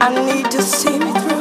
I need to see me through.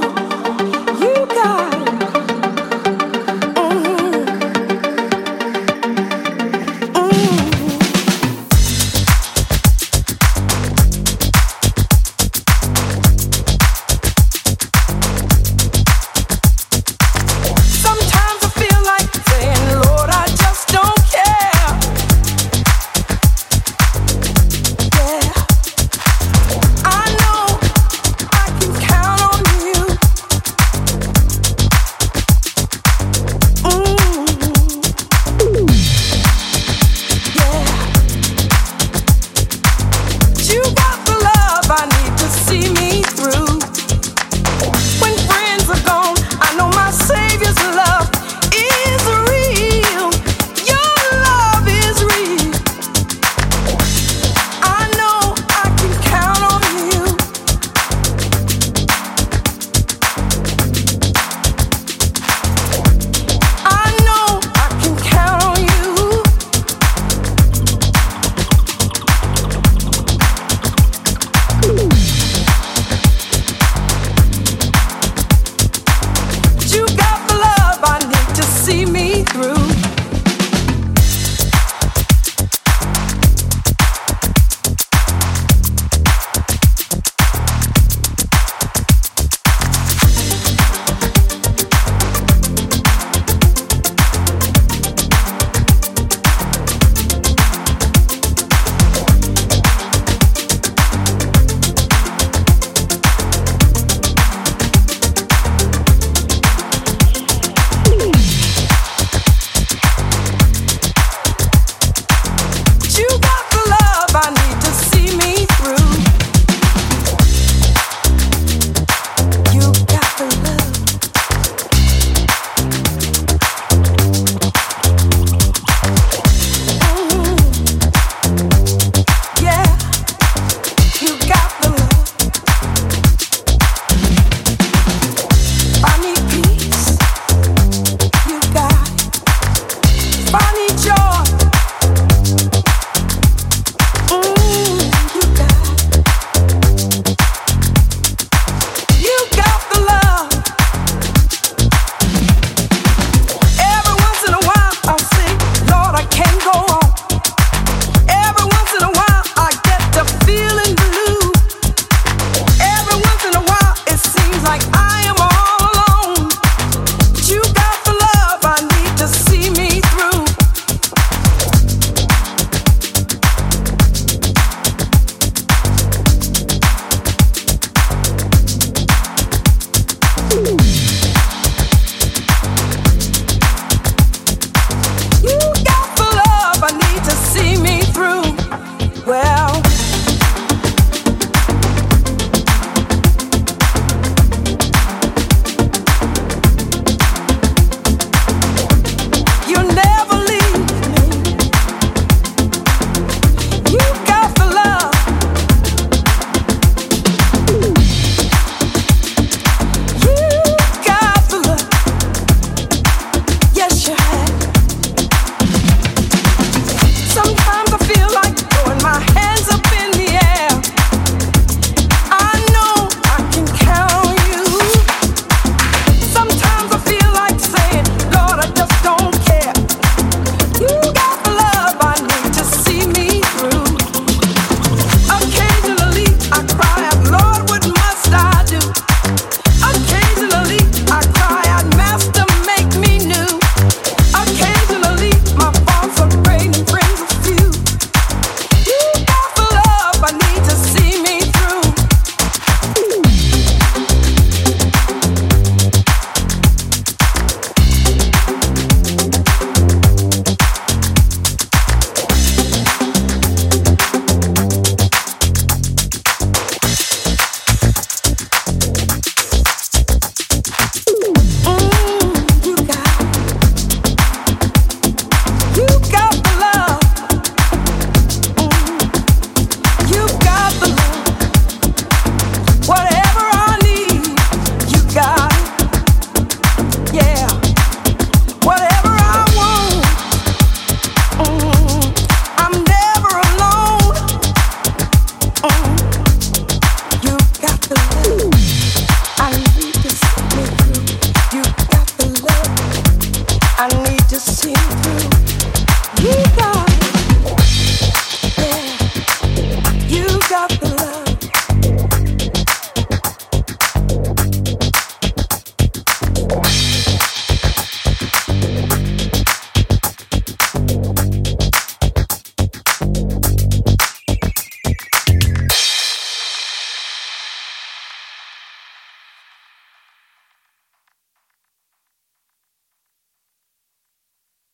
yeah.